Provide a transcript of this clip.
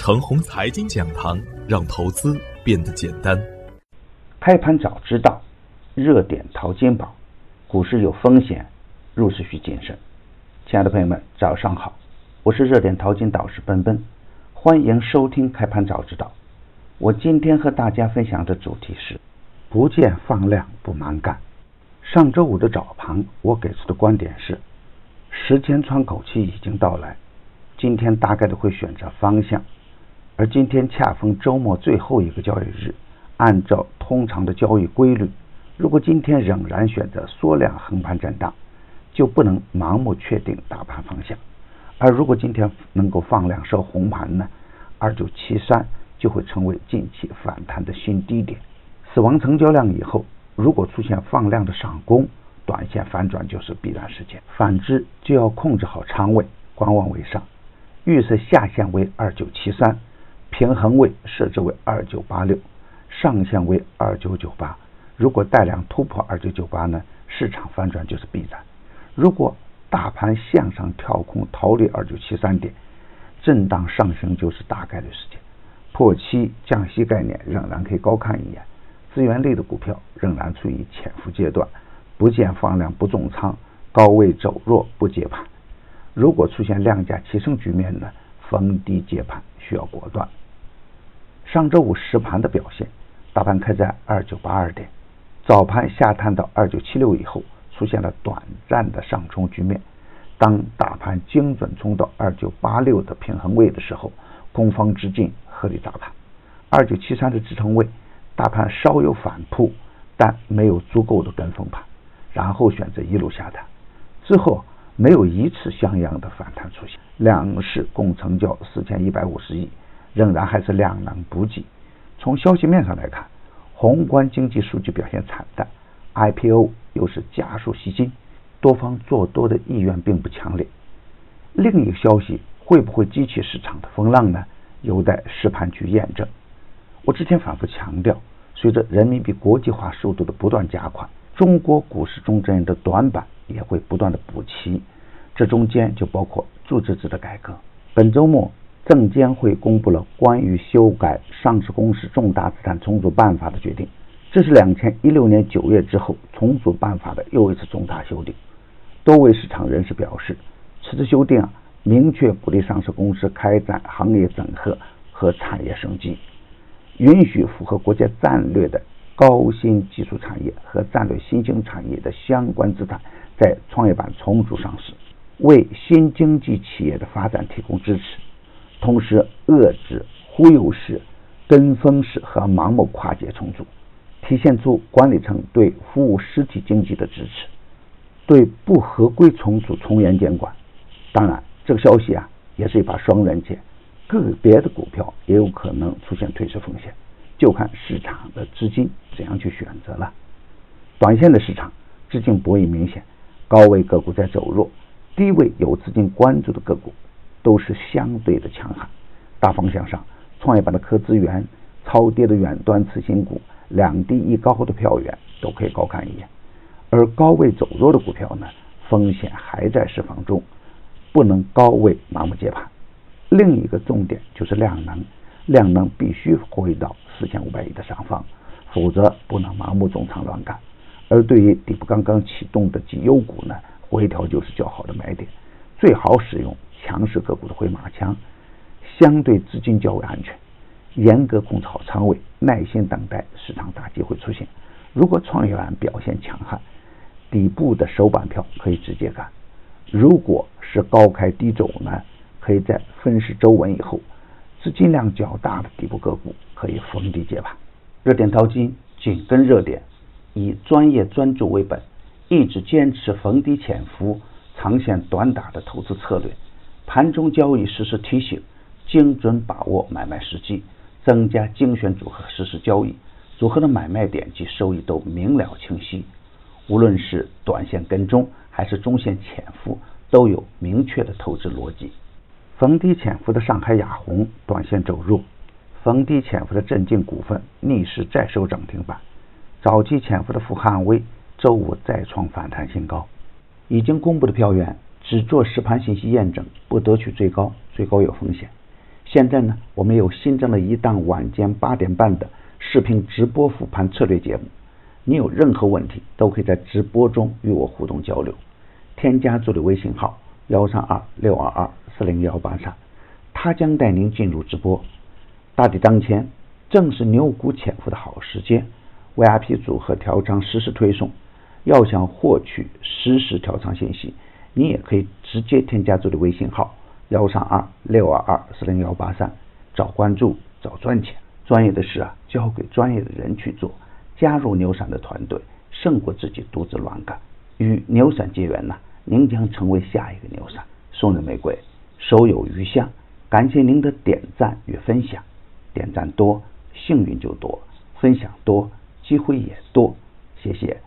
程红财经讲堂，让投资变得简单。开盘早知道，热点淘金宝，股市有风险，入市需谨慎。亲爱的朋友们，早上好，我是热点淘金导师奔奔，欢迎收听开盘早知道。我今天和大家分享的主题是：不见放量不蛮干。上周五的早盘，我给出的观点是，时间窗口期已经到来。今天大概率会选择方向，而今天恰逢周末最后一个交易日，按照通常的交易规律，如果今天仍然选择缩量横盘震荡，就不能盲目确定大盘方向；而如果今天能够放量收红盘呢，二九七三就会成为近期反弹的新低点。死亡成交量以后，如果出现放量的上攻，短线反转就是必然事件；反之，就要控制好仓位，观望为上。预设下限为二九七三，平衡位设置为二九八六，上限为二九九八。如果带量突破二九九八呢，市场反转就是必然。如果大盘向上跳空逃离二九七三点，震荡上升就是大概率事件。破七降息概念仍然可以高看一眼，资源类的股票仍然处于潜伏阶段，不见放量不重仓，高位走弱不接盘。如果出现量价齐升局面呢，逢低接盘需要果断。上周五实盘的表现，大盘开在二九八二点，早盘下探到二九七六以后，出现了短暂的上冲局面。当大盘精准冲到二九八六的平衡位的时候，攻方之劲合理砸盘。二九七三的支撑位，大盘稍有反扑，但没有足够的跟风盘，然后选择一路下探，之后。没有一次像样的反弹出现，两市共成交四千一百五十亿，仍然还是量能补给。从消息面上来看，宏观经济数据表现惨淡，IPO 又是加速吸金，多方做多的意愿并不强烈。另一个消息会不会激起市场的风浪呢？有待实盘去验证。我之前反复强调，随着人民币国际化速度的不断加快，中国股市中这样的短板。也会不断的补齐，这中间就包括注资制的改革。本周末，证监会公布了关于修改上市公司重大资产重组办法的决定，这是两千一六年九月之后重组办法的又一次重大修订。多位市场人士表示，此次修订啊，明确鼓励上市公司开展行业整合和产业升级，允许符合国家战略的高新技术产业和战略新兴产业的相关资产。在创业板重组上市，为新经济企业的发展提供支持，同时遏制忽悠式、跟风式和盲目跨界重组，体现出管理层对服务实体经济的支持，对不合规重组从严监管。当然，这个消息啊也是一把双刃剑，个别的股票也有可能出现退市风险，就看市场的资金怎样去选择了。短线的市场资金博弈明显。高位个股在走弱，低位有资金关注的个股都是相对的强悍。大方向上，创业板的科资源、超跌的远端次新股、两低一高的票源都可以高看一眼。而高位走弱的股票呢，风险还在释放中，不能高位盲目接盘。另一个重点就是量能，量能必须回到四千五百亿的上方，否则不能盲目重仓乱干。而对于底部刚刚启动的绩优股呢，回调就是较好的买点，最好使用是个股的回马枪，相对资金较为安全，严格控制好仓位，耐心等待市场大机会出现。如果创业板表现强悍，底部的首板票可以直接干；如果是高开低走呢，可以在分时周稳以后，资金量较大的底部个股可以逢低接盘。热点淘金，紧跟热点。以专业专注为本，一直坚持逢低潜伏、长线短打的投资策略。盘中交易实时提醒，精准把握买卖时机，增加精选组合实时交易，组合的买卖点及收益都明了清晰。无论是短线跟踪还是中线潜伏，都有明确的投资逻辑。逢低潜伏的上海亚虹短线走弱，逢低潜伏的镇静股份逆势再收涨停板。早期潜伏的富汉威周五再创反弹新高，已经公布的票源只做实盘信息验证，不得取最高，最高有风险。现在呢，我们又新增了一档晚间八点半的视频直播复盘策略节目。你有任何问题，都可以在直播中与我互动交流。添加助理微信号幺三二六二二四零幺八三，他将带您进入直播。大敌当前，正是牛股潜伏的好时间。VIP 组合调仓实时推送，要想获取实时调仓信息，你也可以直接添加助理微信号幺三二六二二四零幺八三，找关注，找赚钱。专业的事啊，交给专业的人去做。加入牛散的团队，胜过自己独自乱干。与牛散结缘呢，您将成为下一个牛散。送人玫瑰，手有余香。感谢您的点赞与分享，点赞多，幸运就多；分享多，机会也多。谢谢。